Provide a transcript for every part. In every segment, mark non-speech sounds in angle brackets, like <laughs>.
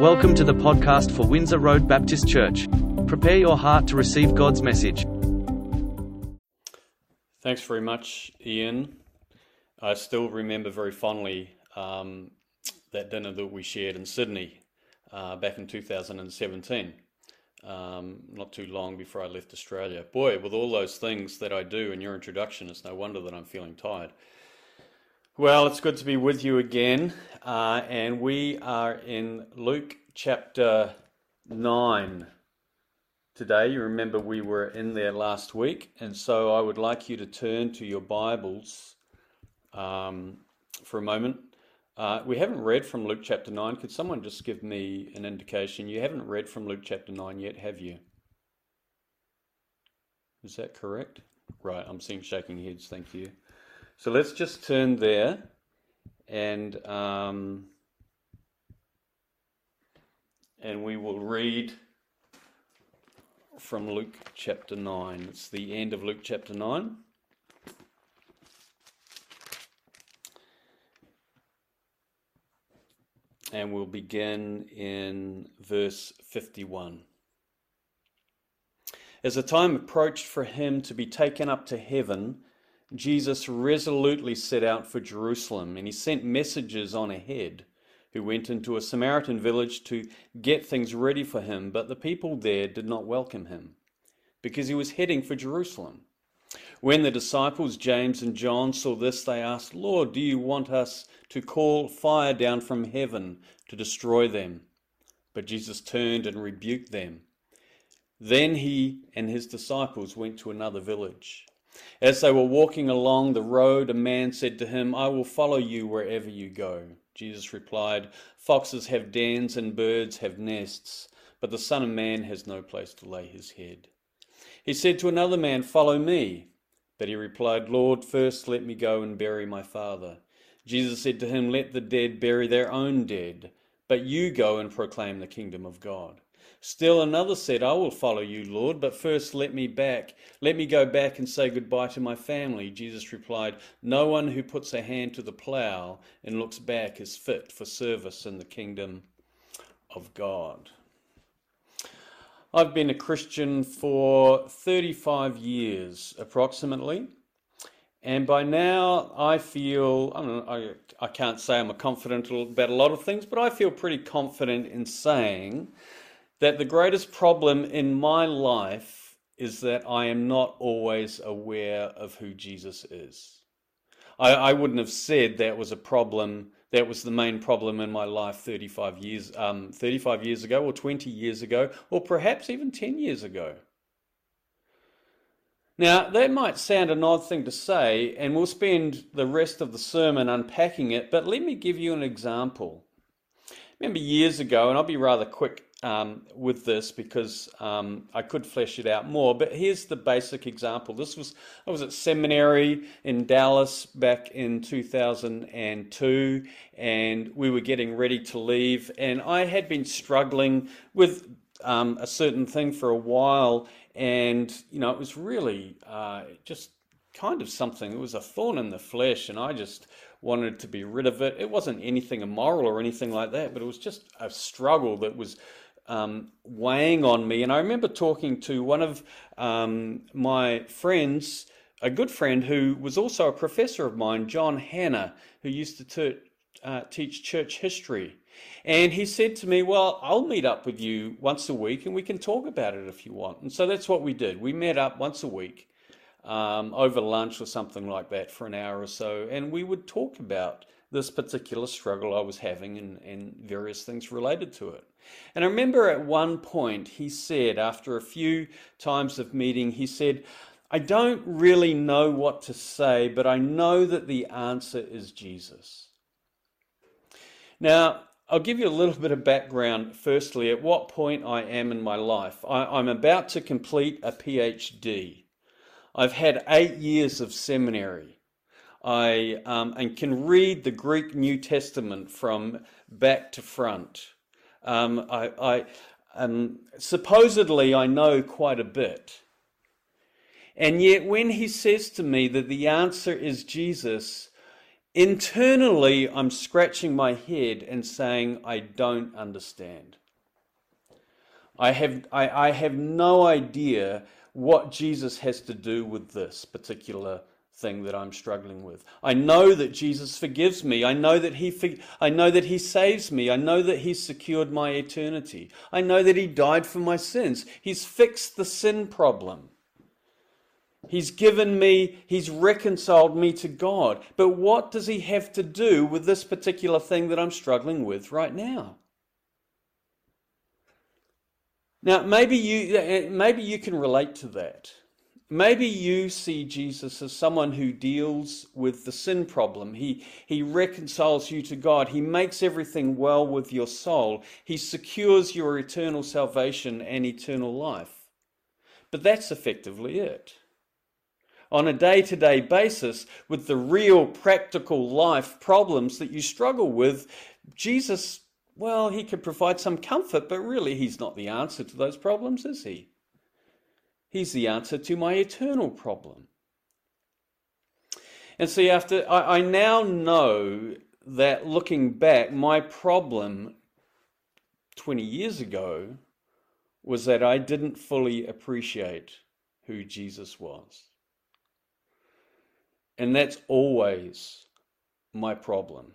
Welcome to the podcast for Windsor Road Baptist Church. Prepare your heart to receive God's message. Thanks very much, Ian. I still remember very fondly um, that dinner that we shared in Sydney uh, back in 2017, um, not too long before I left Australia. Boy, with all those things that I do in your introduction, it's no wonder that I'm feeling tired. Well, it's good to be with you again, uh, and we are in Luke chapter 9 today. You remember we were in there last week, and so I would like you to turn to your Bibles um, for a moment. Uh, we haven't read from Luke chapter 9. Could someone just give me an indication? You haven't read from Luke chapter 9 yet, have you? Is that correct? Right, I'm seeing shaking heads, thank you. So let's just turn there and um, and we will read from Luke chapter 9. It's the end of Luke chapter 9. And we'll begin in verse 51. As the time approached for him to be taken up to heaven, Jesus resolutely set out for Jerusalem, and he sent messengers on ahead who went into a Samaritan village to get things ready for him, but the people there did not welcome him because he was heading for Jerusalem. When the disciples James and John saw this, they asked, Lord, do you want us to call fire down from heaven to destroy them? But Jesus turned and rebuked them. Then he and his disciples went to another village. As they were walking along the road, a man said to him, I will follow you wherever you go. Jesus replied, Foxes have dens and birds have nests, but the Son of Man has no place to lay his head. He said to another man, Follow me. But he replied, Lord, first let me go and bury my father. Jesus said to him, Let the dead bury their own dead, but you go and proclaim the kingdom of God. Still another said, I will follow you, Lord, but first let me back. Let me go back and say goodbye to my family. Jesus replied, No one who puts a hand to the plough and looks back is fit for service in the kingdom of God. I've been a Christian for 35 years approximately. And by now, I feel, I, I, I can't say I'm a confident about a lot of things, but I feel pretty confident in saying that the greatest problem in my life is that I am not always aware of who Jesus is. I, I wouldn't have said that was a problem. That was the main problem in my life 35 years, um, 35 years ago, or 20 years ago, or perhaps even 10 years ago. Now, that might sound an odd thing to say, and we'll spend the rest of the sermon unpacking it, but let me give you an example. Remember years ago, and I'll be rather quick um, with this because um, I could flesh it out more. But here's the basic example. This was I was at seminary in Dallas back in 2002, and we were getting ready to leave, and I had been struggling with um, a certain thing for a while, and you know it was really uh, just kind of something. It was a thorn in the flesh, and I just wanted to be rid of it. It wasn't anything immoral or anything like that, but it was just a struggle that was um, weighing on me. And I remember talking to one of um, my friends, a good friend who was also a professor of mine, John Hannah, who used to t- uh, teach church history. And he said to me, Well, I'll meet up with you once a week and we can talk about it if you want. And so that's what we did. We met up once a week um, over lunch or something like that for an hour or so, and we would talk about this particular struggle I was having and, and various things related to it. And I remember at one point he said, after a few times of meeting, he said, I don't really know what to say, but I know that the answer is Jesus. Now, I'll give you a little bit of background firstly at what point I am in my life. I, am about to complete a PhD. I've had eight years of seminary. I um, and can read the Greek New Testament from back to front. Um, I, I um, supposedly I know quite a bit, and yet when he says to me that the answer is Jesus, internally I'm scratching my head and saying, I don't understand. I have, I, I have no idea what Jesus has to do with this particular thing that I'm struggling with. I know that Jesus forgives me. I know that he for, I know that he saves me. I know that he's secured my eternity. I know that he died for my sins. He's fixed the sin problem. He's given me, he's reconciled me to God. But what does he have to do with this particular thing that I'm struggling with right now? Now, maybe you, eh, eh, maybe you can relate to that. Maybe you see Jesus as someone who deals with the sin problem. He, he reconciles you to God. He makes everything well with your soul. He secures your eternal salvation and eternal life. But that's effectively it. On a day to day basis, with the real practical life problems that you struggle with, Jesus, well, he could provide some comfort, but really he's not the answer to those problems, is he? He's the answer to my eternal problem. And see, after I, I now know that looking back, my problem 20 years ago was that I didn't fully appreciate who Jesus was. And that's always my problem.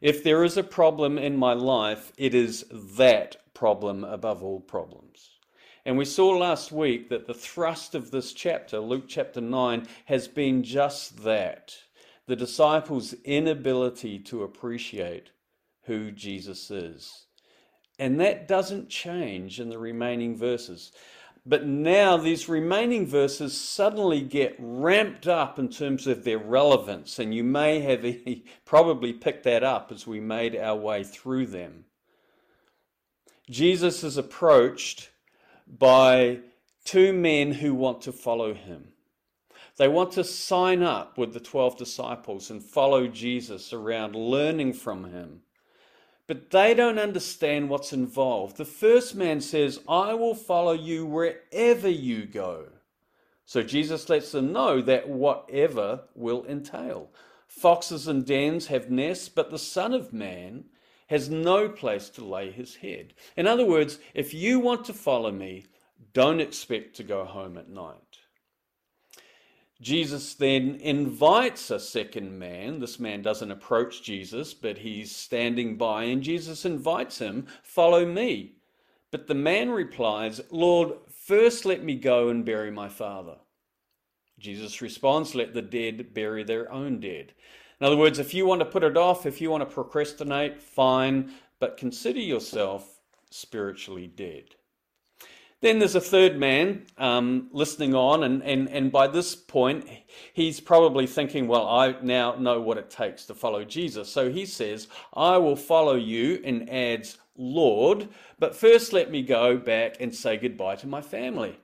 If there is a problem in my life, it is that problem above all problems. And we saw last week that the thrust of this chapter, Luke chapter 9, has been just that the disciples' inability to appreciate who Jesus is. And that doesn't change in the remaining verses. But now these remaining verses suddenly get ramped up in terms of their relevance, and you may have <laughs> probably picked that up as we made our way through them. Jesus is approached by two men who want to follow him. They want to sign up with the 12 disciples and follow Jesus around, learning from him. But they don't understand what's involved. The first man says, I will follow you wherever you go. So Jesus lets them know that whatever will entail. Foxes and dens have nests, but the Son of Man has no place to lay his head. In other words, if you want to follow me, don't expect to go home at night. Jesus then invites a second man. This man doesn't approach Jesus, but he's standing by, and Jesus invites him, Follow me. But the man replies, Lord, first let me go and bury my father. Jesus responds, Let the dead bury their own dead. In other words, if you want to put it off, if you want to procrastinate, fine, but consider yourself spiritually dead. Then there's a third man um, listening on, and, and, and by this point, he's probably thinking, Well, I now know what it takes to follow Jesus. So he says, I will follow you, and adds, Lord, but first let me go back and say goodbye to my family.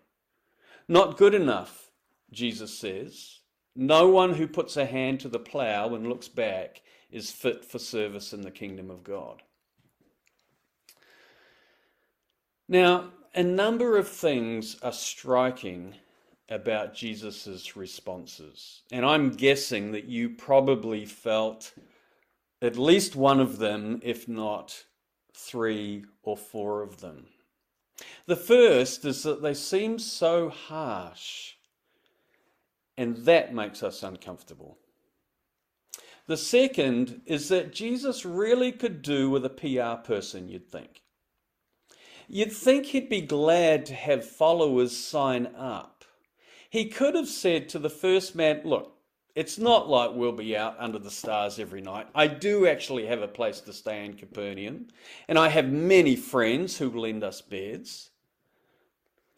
Not good enough, Jesus says. No one who puts a hand to the plough and looks back is fit for service in the kingdom of God. Now, a number of things are striking about Jesus' responses. And I'm guessing that you probably felt at least one of them, if not three or four of them. The first is that they seem so harsh and that makes us uncomfortable. The second is that Jesus really could do with a PR person, you'd think. You'd think he'd be glad to have followers sign up. He could have said to the first man, Look, it's not like we'll be out under the stars every night. I do actually have a place to stay in Capernaum, and I have many friends who lend us beds.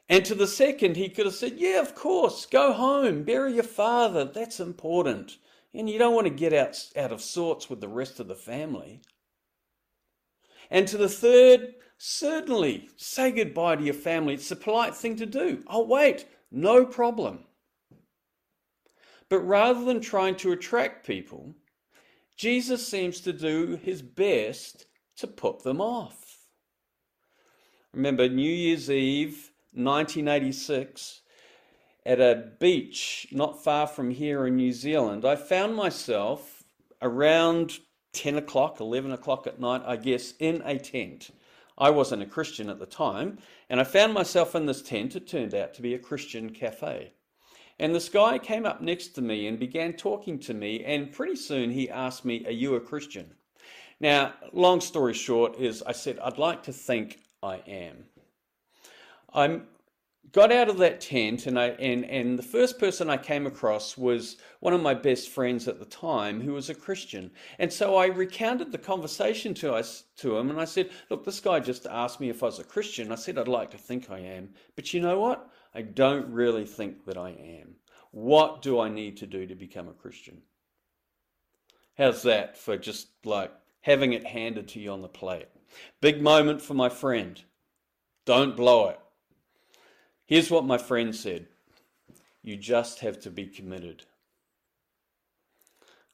And to the second, he could have said, Yeah, of course, go home, bury your father. That's important. And you don't want to get out, out of sorts with the rest of the family. And to the third, certainly say goodbye to your family. It's a polite thing to do. Oh, wait, no problem. But rather than trying to attract people, Jesus seems to do his best to put them off. Remember, New Year's Eve, 1986 at a beach not far from here in New Zealand, I found myself around 10 o'clock, 11 o'clock at night, I guess, in a tent. I wasn't a Christian at the time, and I found myself in this tent. It turned out to be a Christian cafe. And this guy came up next to me and began talking to me, and pretty soon he asked me, Are you a Christian? Now, long story short, is I said, I'd like to think I am. I got out of that tent, and, I, and, and the first person I came across was one of my best friends at the time who was a Christian. And so I recounted the conversation to, us, to him, and I said, Look, this guy just asked me if I was a Christian. I said, I'd like to think I am. But you know what? I don't really think that I am. What do I need to do to become a Christian? How's that for just like having it handed to you on the plate? Big moment for my friend. Don't blow it. Here's what my friend said You just have to be committed.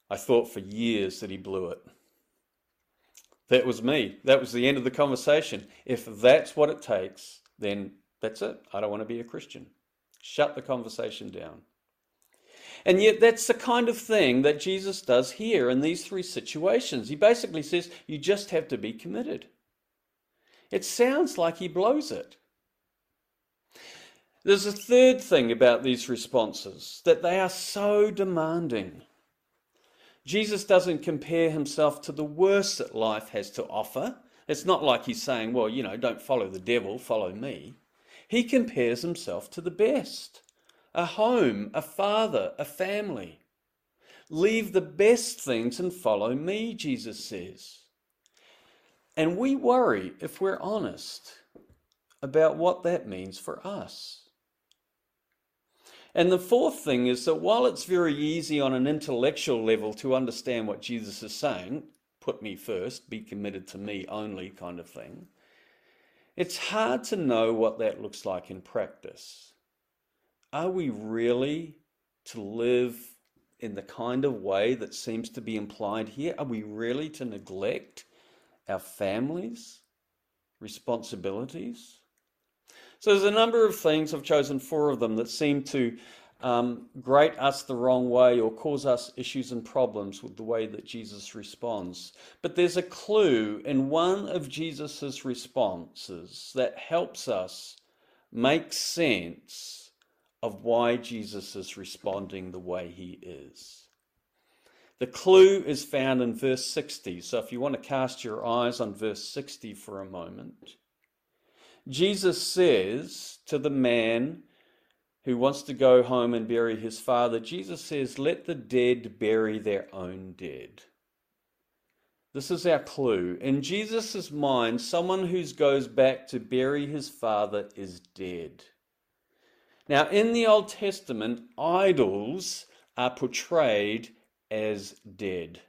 I thought for years that he blew it. That was me. That was the end of the conversation. If that's what it takes, then that's it. I don't want to be a Christian. Shut the conversation down. And yet, that's the kind of thing that Jesus does here in these three situations. He basically says, You just have to be committed. It sounds like he blows it. There's a third thing about these responses that they are so demanding. Jesus doesn't compare himself to the worst that life has to offer. It's not like he's saying, Well, you know, don't follow the devil, follow me. He compares himself to the best a home, a father, a family. Leave the best things and follow me, Jesus says. And we worry, if we're honest, about what that means for us. And the fourth thing is that while it's very easy on an intellectual level to understand what Jesus is saying, put me first, be committed to me only kind of thing, it's hard to know what that looks like in practice. Are we really to live in the kind of way that seems to be implied here? Are we really to neglect our families' responsibilities? So there's a number of things, I've chosen four of them, that seem to um, grate us the wrong way or cause us issues and problems with the way that Jesus responds. But there's a clue in one of Jesus' responses that helps us make sense of why Jesus is responding the way he is. The clue is found in verse 60. So if you want to cast your eyes on verse 60 for a moment, Jesus says to the man who wants to go home and bury his father, Jesus says, Let the dead bury their own dead. This is our clue. In Jesus' mind, someone who goes back to bury his father is dead. Now, in the Old Testament, idols are portrayed as dead.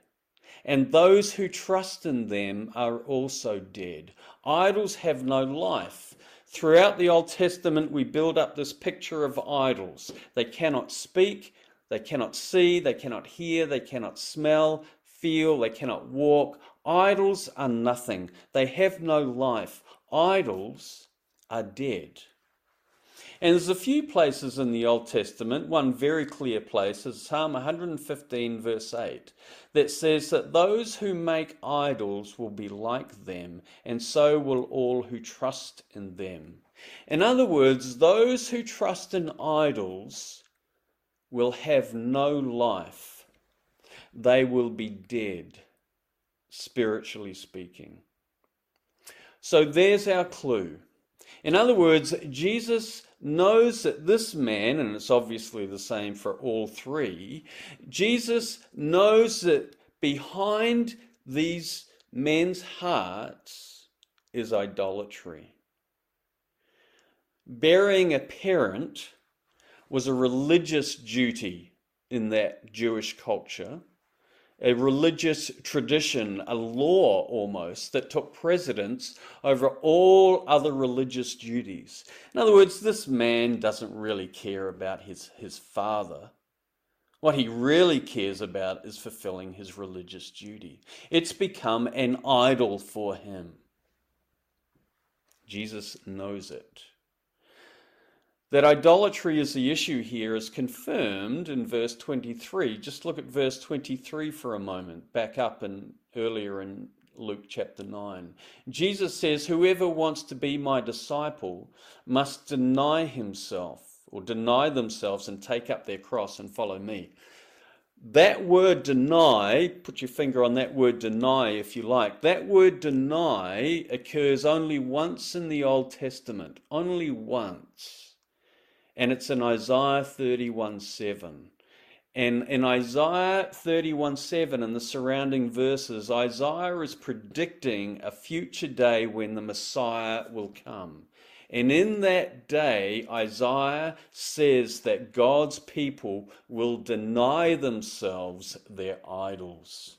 And those who trust in them are also dead. Idols have no life. Throughout the Old Testament, we build up this picture of idols. They cannot speak, they cannot see, they cannot hear, they cannot smell, feel, they cannot walk. Idols are nothing, they have no life. Idols are dead. And there's a few places in the Old Testament, one very clear place is Psalm 115, verse 8, that says that those who make idols will be like them, and so will all who trust in them. In other words, those who trust in idols will have no life, they will be dead, spiritually speaking. So there's our clue. In other words, Jesus knows that this man, and it's obviously the same for all three, Jesus knows that behind these men's hearts is idolatry. Burying a parent was a religious duty in that Jewish culture a religious tradition, a law almost, that took precedence over all other religious duties. In other words, this man doesn't really care about his, his father. What he really cares about is fulfilling his religious duty. It's become an idol for him. Jesus knows it. That idolatry is the issue here is confirmed in verse 23. Just look at verse 23 for a moment, back up and earlier in Luke chapter 9. Jesus says, Whoever wants to be my disciple must deny himself or deny themselves and take up their cross and follow me. That word deny, put your finger on that word deny if you like. That word deny occurs only once in the Old Testament, only once. And it's in Isaiah 31 7. And in Isaiah 31 7 and the surrounding verses, Isaiah is predicting a future day when the Messiah will come. And in that day, Isaiah says that God's people will deny themselves their idols.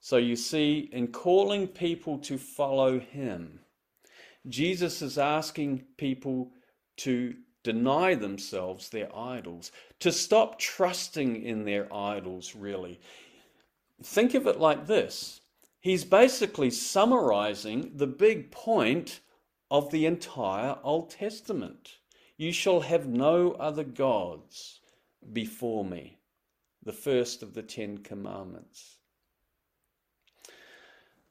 So you see, in calling people to follow him, Jesus is asking people to deny themselves their idols, to stop trusting in their idols, really. Think of it like this he's basically summarizing the big point of the entire Old Testament. You shall have no other gods before me, the first of the Ten Commandments.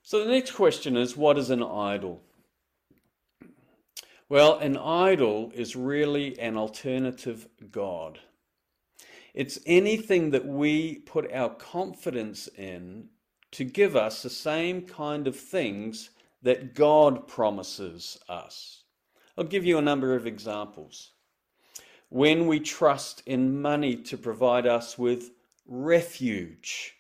So the next question is what is an idol? Well, an idol is really an alternative God. It's anything that we put our confidence in to give us the same kind of things that God promises us. I'll give you a number of examples. When we trust in money to provide us with refuge,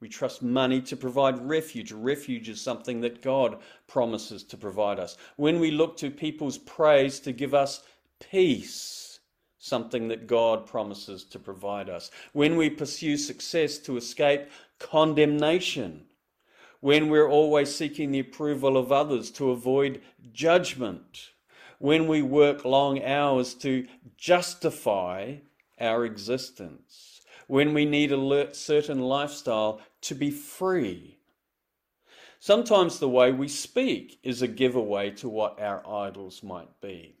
we trust money to provide refuge. Refuge is something that God promises to provide us. When we look to people's praise to give us peace, something that God promises to provide us. When we pursue success to escape condemnation. When we're always seeking the approval of others to avoid judgment. When we work long hours to justify our existence when we need a certain lifestyle to be free. Sometimes the way we speak is a giveaway to what our idols might be.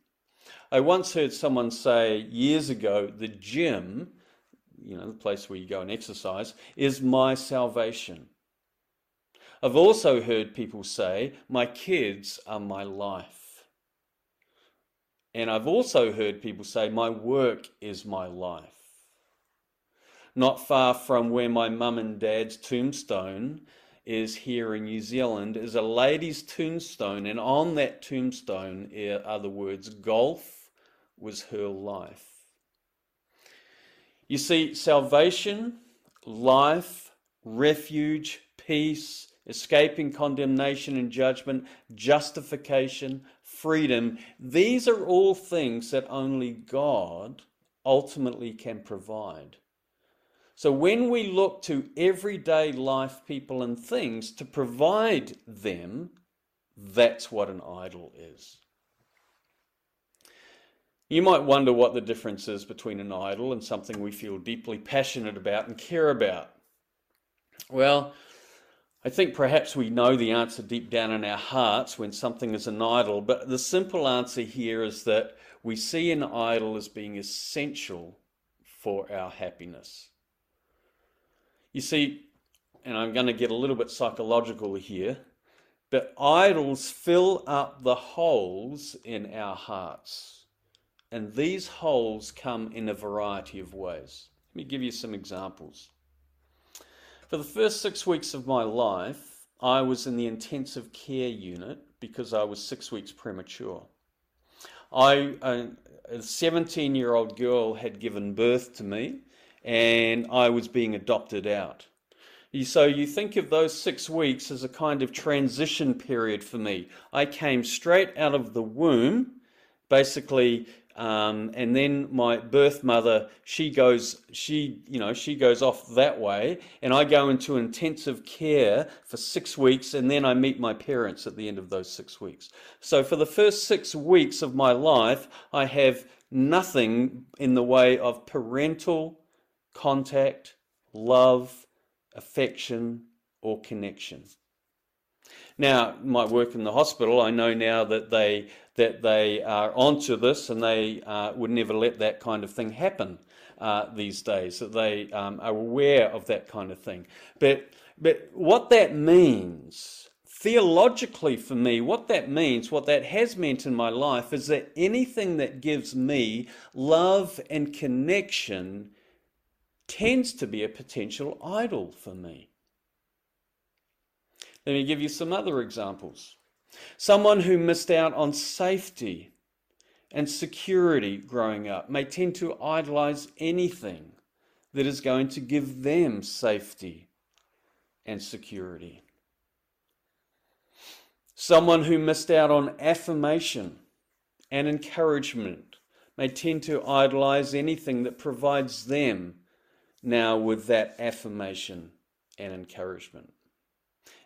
I once heard someone say years ago the gym, you know, the place where you go and exercise, is my salvation. I've also heard people say, my kids are my life. And I've also heard people say, my work is my life not far from where my mum and dad's tombstone is here in New Zealand, is a lady's tombstone, and on that tombstone are the words, Golf was her life. You see, salvation, life, refuge, peace, escaping condemnation and judgment, justification, freedom, these are all things that only God ultimately can provide. So when we look to everyday life, people, and things to provide them, that's what an idol is. You might wonder what the difference is between an idol and something we feel deeply passionate about and care about. Well, I think perhaps we know the answer deep down in our hearts when something is an idol, but the simple answer here is that we see an idol as being essential for our happiness. You see, and I'm going to get a little bit psychological here, but idols fill up the holes in our hearts. And these holes come in a variety of ways. Let me give you some examples. For the first six weeks of my life, I was in the intensive care unit because I was six weeks premature. I, a 17 year old girl had given birth to me, and I was being adopted out. So you think of those six weeks as a kind of transition period for me. I came straight out of the womb, basically, um, and then my birth mother, she goes, she, you know, she goes off that way, and I go into intensive care for six weeks, and then I meet my parents at the end of those six weeks. So for the first six weeks of my life, I have nothing in the way of parental contact, love, affection, or connection. Now, my work in the hospital, I know now that they that they are onto this and they uh, would never let that kind of thing happen uh, these days. That they um, are aware of that kind of thing. But but what that means theologically for me, what that means, what that has meant in my life, is that anything that gives me love and connection tends to be a potential idol for me. Let me give you some other examples. Someone who missed out on safety and security growing up may tend to idolize anything that is going to give them safety and security. Someone who missed out on affirmation and encouragement may tend to idolize anything that provides them now with that affirmation and encouragement.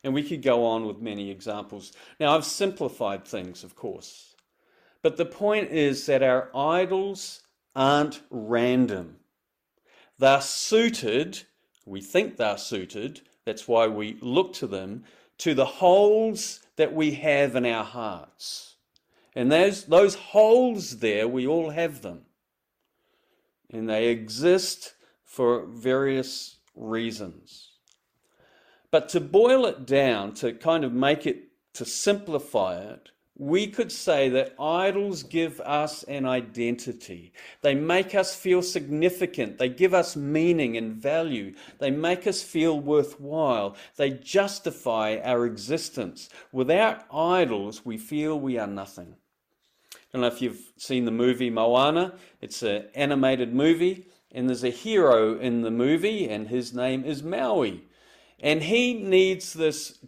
And we could go on with many examples. Now, I've simplified things, of course. But the point is that our idols aren't random. They're suited, we think they're suited, that's why we look to them, to the holes that we have in our hearts. And those, those holes there, we all have them. And they exist for various reasons. But to boil it down, to kind of make it, to simplify it, we could say that idols give us an identity. They make us feel significant. They give us meaning and value. They make us feel worthwhile. They justify our existence. Without idols, we feel we are nothing. I don't know if you've seen the movie Moana. It's an animated movie, and there's a hero in the movie, and his name is Maui. And he needs this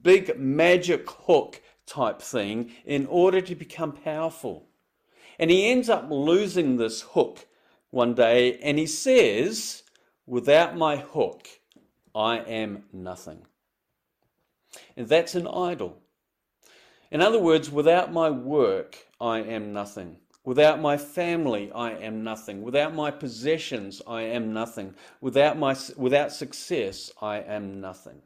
big magic hook type thing in order to become powerful. And he ends up losing this hook one day and he says, Without my hook, I am nothing. And that's an idol. In other words, without my work, I am nothing. Without my family, I am nothing. Without my possessions, I am nothing. Without, my, without success, I am nothing.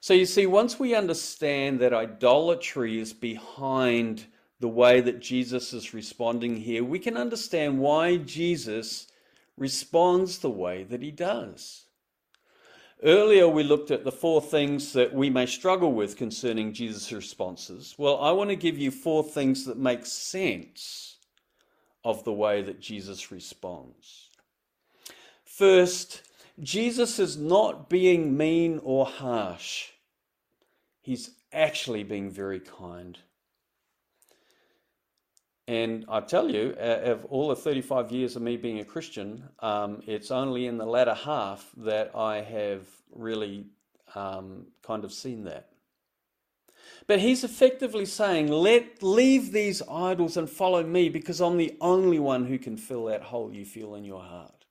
So you see, once we understand that idolatry is behind the way that Jesus is responding here, we can understand why Jesus responds the way that he does. Earlier, we looked at the four things that we may struggle with concerning Jesus' responses. Well, I want to give you four things that make sense of the way that Jesus responds. First, Jesus is not being mean or harsh, he's actually being very kind. And I tell you, of all the 35 years of me being a Christian, um, it's only in the latter half that I have really um, kind of seen that. But he's effectively saying, Let leave these idols and follow me because I'm the only one who can fill that hole you feel in your heart.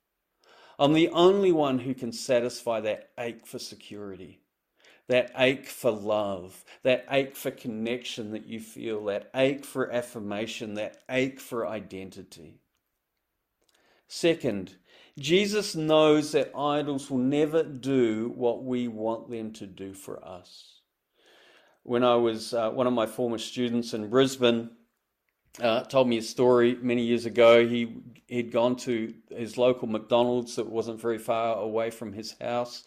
I'm the only one who can satisfy that ache for security that ache for love, that ache for connection that you feel, that ache for affirmation, that ache for identity. Second, Jesus knows that idols will never do what we want them to do for us. When I was uh, one of my former students in Brisbane, uh, told me a story many years ago. He he'd gone to his local McDonald's that wasn't very far away from his house,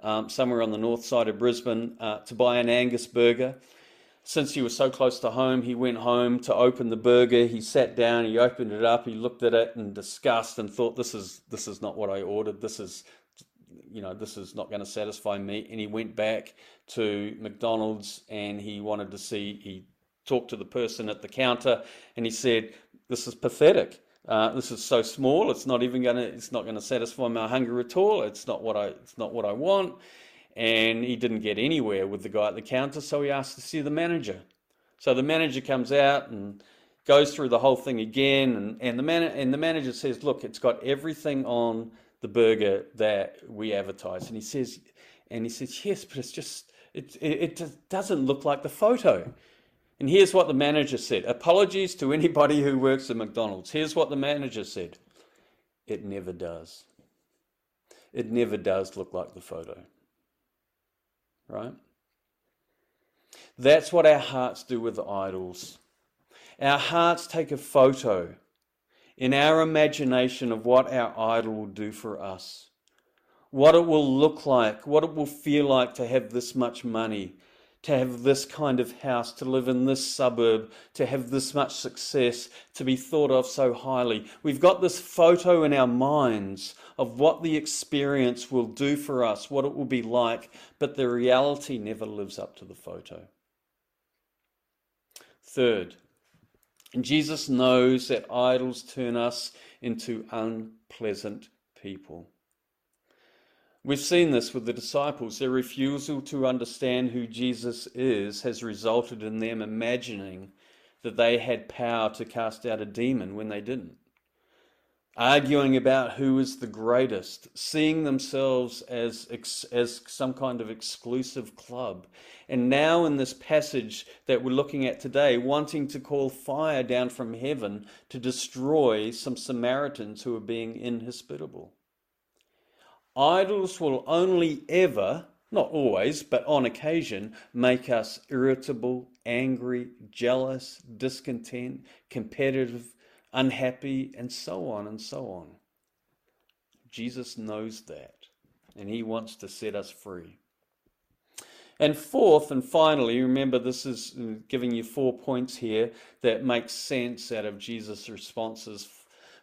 um, somewhere on the north side of Brisbane uh, to buy an Angus burger. Since he was so close to home, he went home to open the burger. He sat down, he opened it up, he looked at it in disgust and thought, "This is this is not what I ordered. This is, you know, this is not going to satisfy me." And he went back to McDonald's and he wanted to see. He talked to the person at the counter and he said, "This is pathetic. Uh, this is so small. It's not even going to. It's not going to satisfy my hunger at all. It's not what I. It's not what I want. And he didn't get anywhere with the guy at the counter, so he asked to see the manager. So the manager comes out and goes through the whole thing again, and, and the man and the manager says, "Look, it's got everything on the burger that we advertise." And he says, and he says, "Yes, but it's just it it, it doesn't look like the photo." And here's what the manager said Apologies to anybody who works at McDonald's. Here's what the manager said It never does. It never does look like the photo. right? That's what our hearts do with idols. Our hearts take a photo in our imagination of what our idol will do for us, what it will look like, what it will feel like to have this much money, to have this kind of house, to live in this suburb, to have this much success, to be thought of so highly. We've got this photo in our minds of what the experience will do for us, what it will be like, but the reality never lives up to the photo. Third, Jesus knows that idols turn us into unpleasant people. We've seen this with the disciples. Their refusal to understand who Jesus is has resulted in them imagining that they had power to cast out a demon when they didn't. Arguing about who is the greatest, seeing themselves as, as some kind of exclusive club. And now, in this passage that we're looking at today, wanting to call fire down from heaven to destroy some Samaritans who are being inhospitable. Idols will only ever, not always, but on occasion, make us irritable, angry, jealous, discontent, competitive, unhappy, and so on and so on. Jesus knows that, and he wants to set us free. And fourth and finally, remember this is uh, giving you four points here that make sense out of Jesus' responses.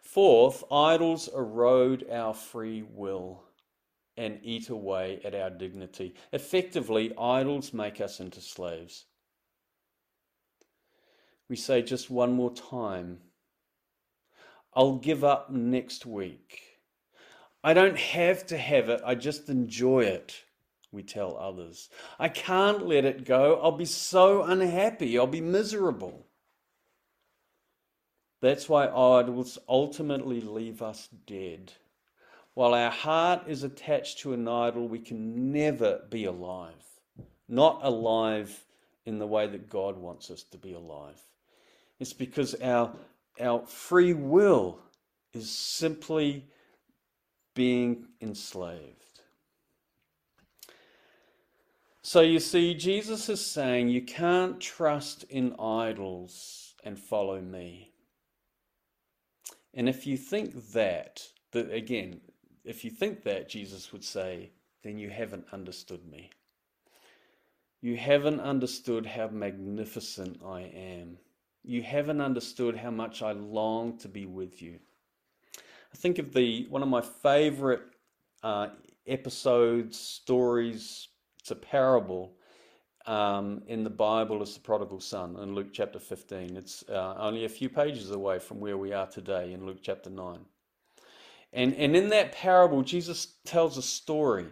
Fourth, idols erode our free will and eat away at our dignity. Effectively, idols make us into slaves. We say just one more time I'll give up next week. I don't have to have it, I just enjoy it, we tell others. I can't let it go. I'll be so unhappy. I'll be miserable. That's why idols ultimately leave us dead. While our heart is attached to an idol, we can never be alive. Not alive in the way that God wants us to be alive. It's because our, our free will is simply being enslaved. So you see, Jesus is saying you can't trust in idols and follow me. And if you think that, that again, if you think that, Jesus would say, then you haven't understood me. You haven't understood how magnificent I am. You haven't understood how much I long to be with you. I think of the one of my favorite uh, episodes, stories. It's a parable um, in the Bible is the prodigal son in Luke chapter 15. It's uh, only a few pages away from where we are today in Luke chapter 9. And, and in that parable, Jesus tells a story.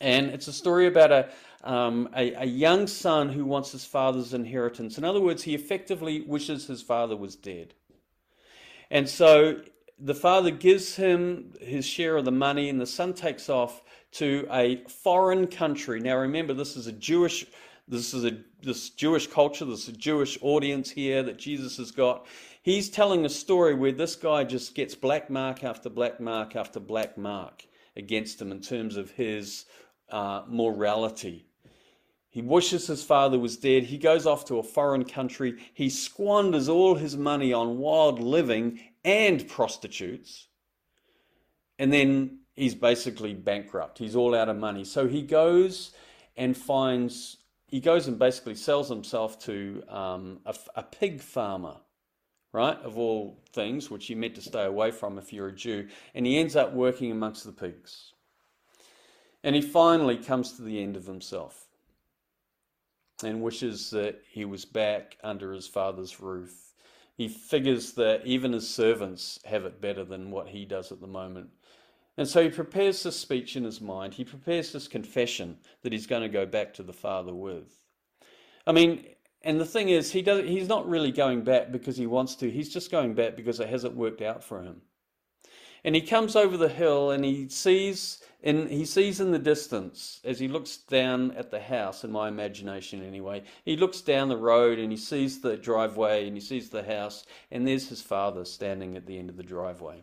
And it's a story about a, um, a, a, young son who wants his father's inheritance. In other words, he effectively wishes his father was dead. And so the father gives him his share of the money, and the son takes off to a foreign country. Now, remember, this is a Jewish. This is a this Jewish culture, this Jewish audience here that Jesus has got. He's telling a story where this guy just gets black mark after black mark after black mark against him in terms of his uh, morality. He wishes his father was dead. He goes off to a foreign country. He squanders all his money on wild living and prostitutes. And then he's basically bankrupt. He's all out of money. So he goes and finds, he goes and basically sells himself to um, a, a pig farmer right, of all things, which you meant to stay away from if you're a Jew. And he ends up working amongst the pigs. And he finally comes to the end of himself and wishes that he was back under his father's roof. He figures that even his servants have it better than what he does at the moment. And so he prepares this speech in his mind. He prepares this confession that he's going to go back to the Father with. I mean, and the thing is, he does, he's not really going back because he wants to. He's just going back because it hasn't worked out for him. And he comes over the hill and he sees and he sees in the distance as he looks down at the house in my imagination anyway he looks down the road and he sees the driveway and he sees the house and there's his father standing at the end of the driveway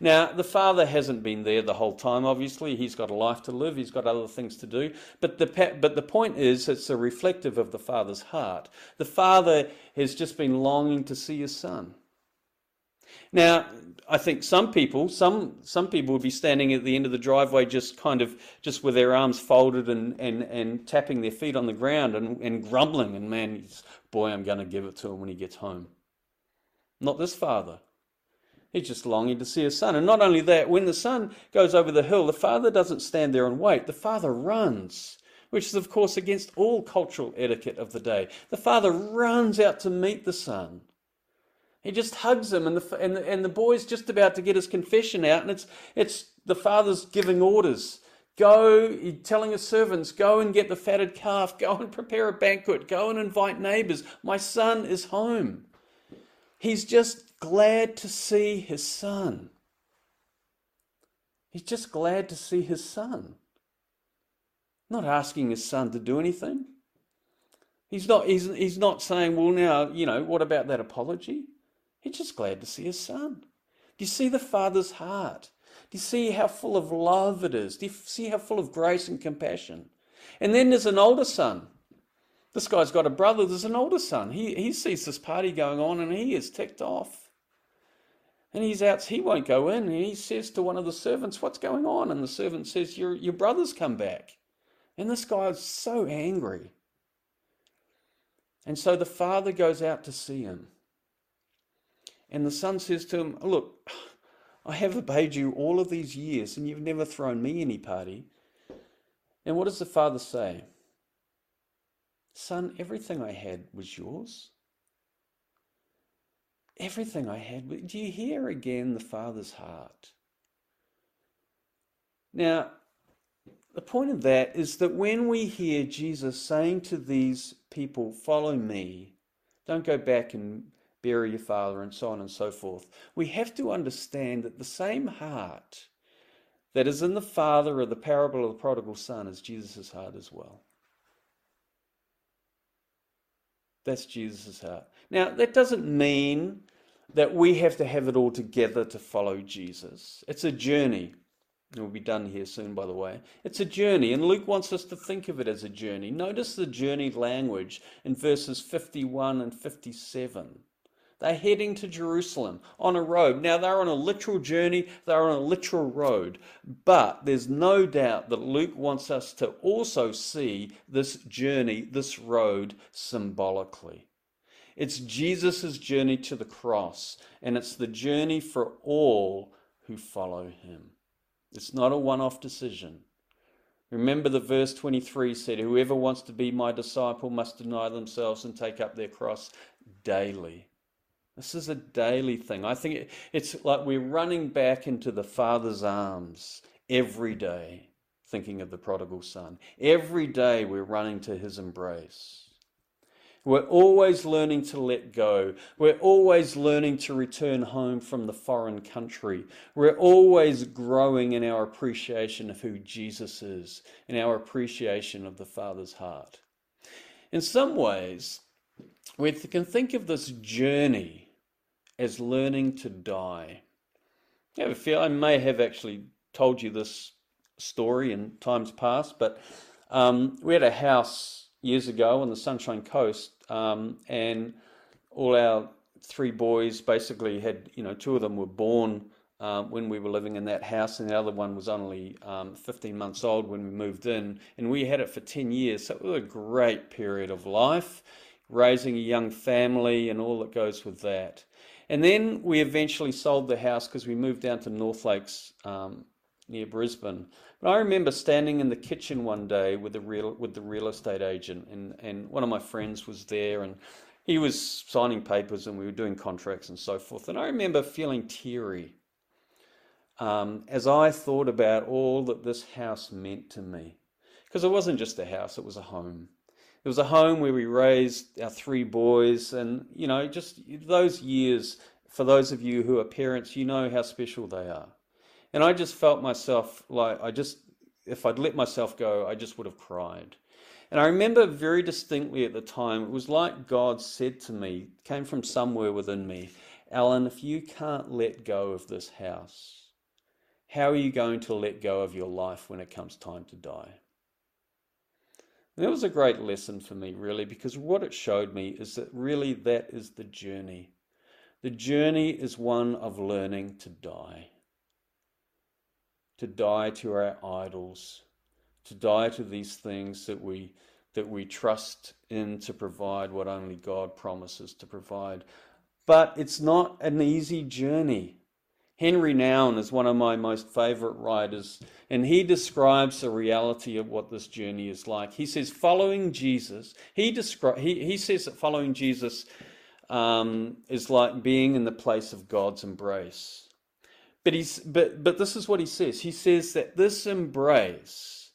Now, the father hasn't been there the whole time, obviously. He's got a life to live, he's got other things to do. But the, but the point is, it's a reflective of the father's heart. The father has just been longing to see his son. Now, I think some people, some some people would be standing at the end of the driveway, just kind of just with their arms folded and and, and tapping their feet on the ground and, and grumbling. And man, boy, I'm going to give it to him when he gets home. Not this father. He's just longing to see his son. And not only that, when the son goes over the hill, the father doesn't stand there and wait. The father runs, which is, of course, against all cultural etiquette of the day. The father runs out to meet the son. He just hugs him, and the, and the, and the boy's just about to get his confession out, and it's, it's the father's giving orders. Go, he's telling his servants, go and get the fatted calf, go and prepare a banquet, go and invite neighbors. My son is home. He's just glad to see his son. He's just glad to see his son. Not asking his son to do anything. He's not, he's, he's not saying, well, now, you know, what about that apology? He's just glad to see his son. Do you see the father's heart? Do you see how full of love it is? Do you see how full of grace and compassion? And then there's an older son this guy's got a brother, there's an older son. He, he sees this party going on and he is ticked off. And he's out, he won't go in. And he says to one of the servants, What's going on? And the servant says, Your, your brother's come back. And this guy is so angry. And so the father goes out to see him. And the son says to him, Look, I have obeyed you all of these years, and you've never thrown me any party. And what does the father say? Son, everything I had was yours. Everything I had. Do you hear again the Father's heart? Now, the point of that is that when we hear Jesus saying to these people, Follow me, don't go back and bury your father, and so on and so forth, we have to understand that the same heart that is in the Father of the parable of the prodigal son is Jesus' heart as well. That's Jesus' heart. Now, that doesn't mean that we have to have it all together to follow Jesus. It's a journey. It will be done here soon, by the way. It's a journey, and Luke wants us to think of it as a journey. Notice the journey language in verses 51 and 57. They're heading to Jerusalem on a road. Now, they're on a literal journey, they're on a literal road. But there's no doubt that Luke wants us to also see this journey, this road, symbolically. It's Jesus' journey to the cross, and it's the journey for all who follow him. It's not a one off decision. Remember the verse 23 said, Whoever wants to be my disciple must deny themselves and take up their cross daily. This is a daily thing. I think it's like we're running back into the Father's arms every day, thinking of the prodigal son. Every day we're running to his embrace. We're always learning to let go. We're always learning to return home from the foreign country. We're always growing in our appreciation of who Jesus is, in our appreciation of the Father's heart. In some ways, we can think of this journey as learning to die. I have a feel I may have actually told you this story in times past, but um, we had a house years ago on the Sunshine Coast, um, and all our three boys basically had, you know, two of them were born um, when we were living in that house, and the other one was only um, 15 months old when we moved in, and we had it for 10 years. So it was a great period of life, raising a young family and all that goes with that. And then we eventually sold the house because we moved down to North Lakes um, near Brisbane. But I remember standing in the kitchen one day with the real with the real estate agent, and, and one of my friends was there, and he was signing papers, and we were doing contracts and so forth. And I remember feeling teary um, as I thought about all that this house meant to me, because it wasn't just a house; it was a home. It was a home where we raised our three boys, and you know, just those years. For those of you who are parents, you know how special they are. And I just felt myself like I just, if I'd let myself go, I just would have cried. And I remember very distinctly at the time, it was like God said to me, came from somewhere within me, Alan, if you can't let go of this house, how are you going to let go of your life when it comes time to die? And that was a great lesson for me, really, because what it showed me is that really that is the journey. The journey is one of learning to die. To die to our idols, to die to these things that we that we trust in to provide what only God promises to provide. But it's not an easy journey. Henri Nouwen is one of my most favorite writers, and he describes the reality of what this journey is like. He says, following Jesus, he, descri- he, he says that following Jesus um, is like being in the place of God's embrace. But, he's, but, but this is what he says he says that this embrace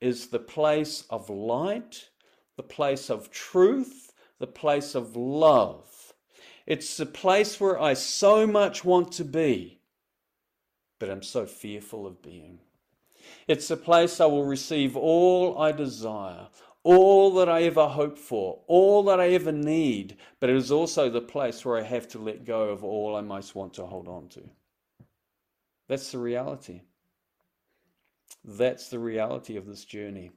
is the place of light, the place of truth, the place of love. It's the place where I so much want to be, but I'm so fearful of being. It's the place I will receive all I desire, all that I ever hope for, all that I ever need, but it is also the place where I have to let go of all I most want to hold on to. That's the reality. That's the reality of this journey.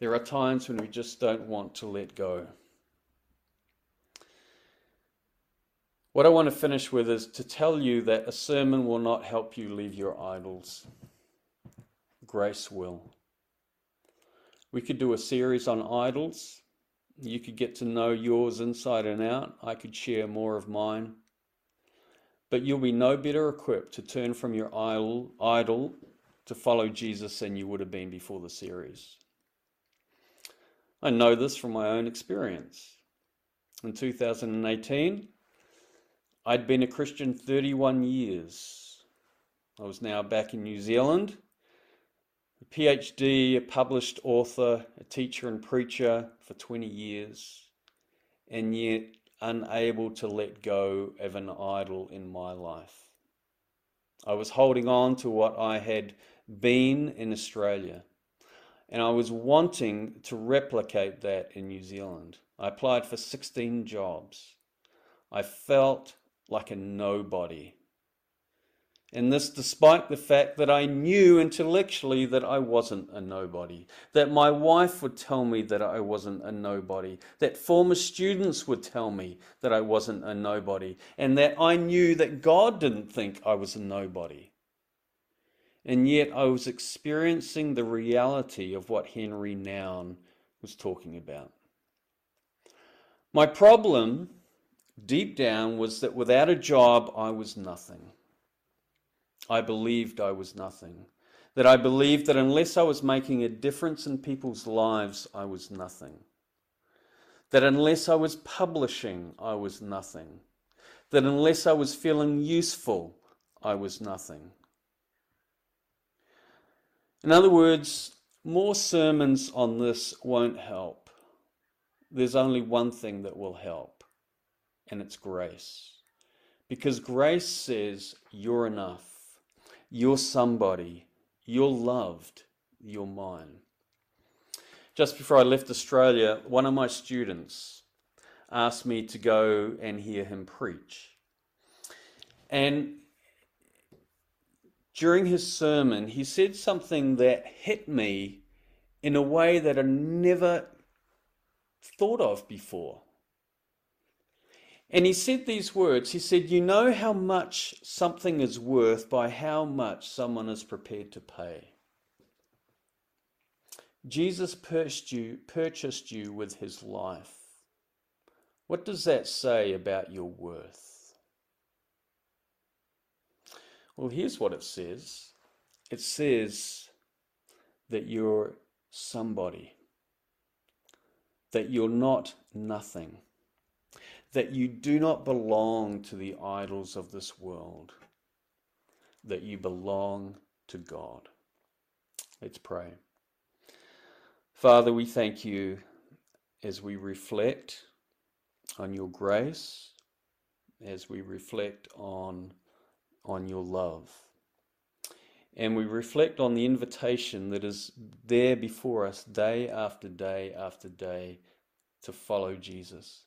There are times when we just don't want to let go. What I want to finish with is to tell you that a sermon will not help you leave your idols. Grace will. We could do a series on idols. You could get to know yours inside and out. I could share more of mine. But you'll be no better equipped to turn from your idol, idol to follow Jesus than you would have been before the series. I know this from my own experience. In 2018, I'd been a Christian 31 years. I was now back in New Zealand, a PhD, a published author, a teacher and preacher for 20 years, and yet unable to let go of an idol in my life. I was holding on to what I had been in Australia. And I was wanting to replicate that in New Zealand. I applied for 16 jobs. I felt like a nobody. And this despite the fact that I knew intellectually that I wasn't a nobody, that my wife would tell me that I wasn't a nobody, that former students would tell me that I wasn't a nobody, and that I knew that God didn't think I was a nobody. And yet I was experiencing the reality of what Henri Nouwen was talking about. My problem deep down was that without a job, I was nothing. I believed I was nothing. That I believed that unless I was making a difference in people's lives, I was nothing. That unless I was publishing, I was nothing. That unless I was feeling useful, I was nothing. In other words, more sermons on this won't help. There's only one thing that will help, and it's grace. Because grace says you're enough, you're somebody, you're loved, you're mine. Just before I left Australia, one of my students asked me to go and hear him preach. And during his sermon, he said something that hit me in a way that I never thought of before. And he said these words He said, You know how much something is worth by how much someone is prepared to pay. Jesus purchased you, purchased you with his life. What does that say about your worth? Well, here's what it says it says that you're somebody, that you're not nothing, that you do not belong to the idols of this world, that you belong to God. Let's pray. Father, we thank you as we reflect on your grace, as we reflect on on your love. And we reflect on the invitation that is there before us day after day after day to follow Jesus.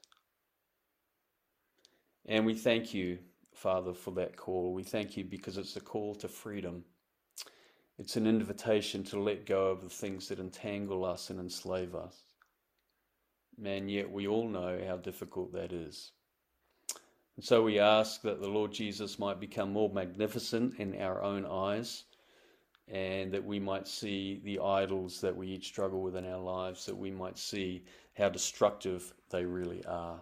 And we thank you, Father, for that call. We thank you because it's a call to freedom. It's an invitation to let go of the things that entangle us and enslave us. Man, yet we all know how difficult that is. And so we ask that the Lord Jesus might become more magnificent in our own eyes and that we might see the idols that we each struggle with in our lives, that we might see how destructive they really are.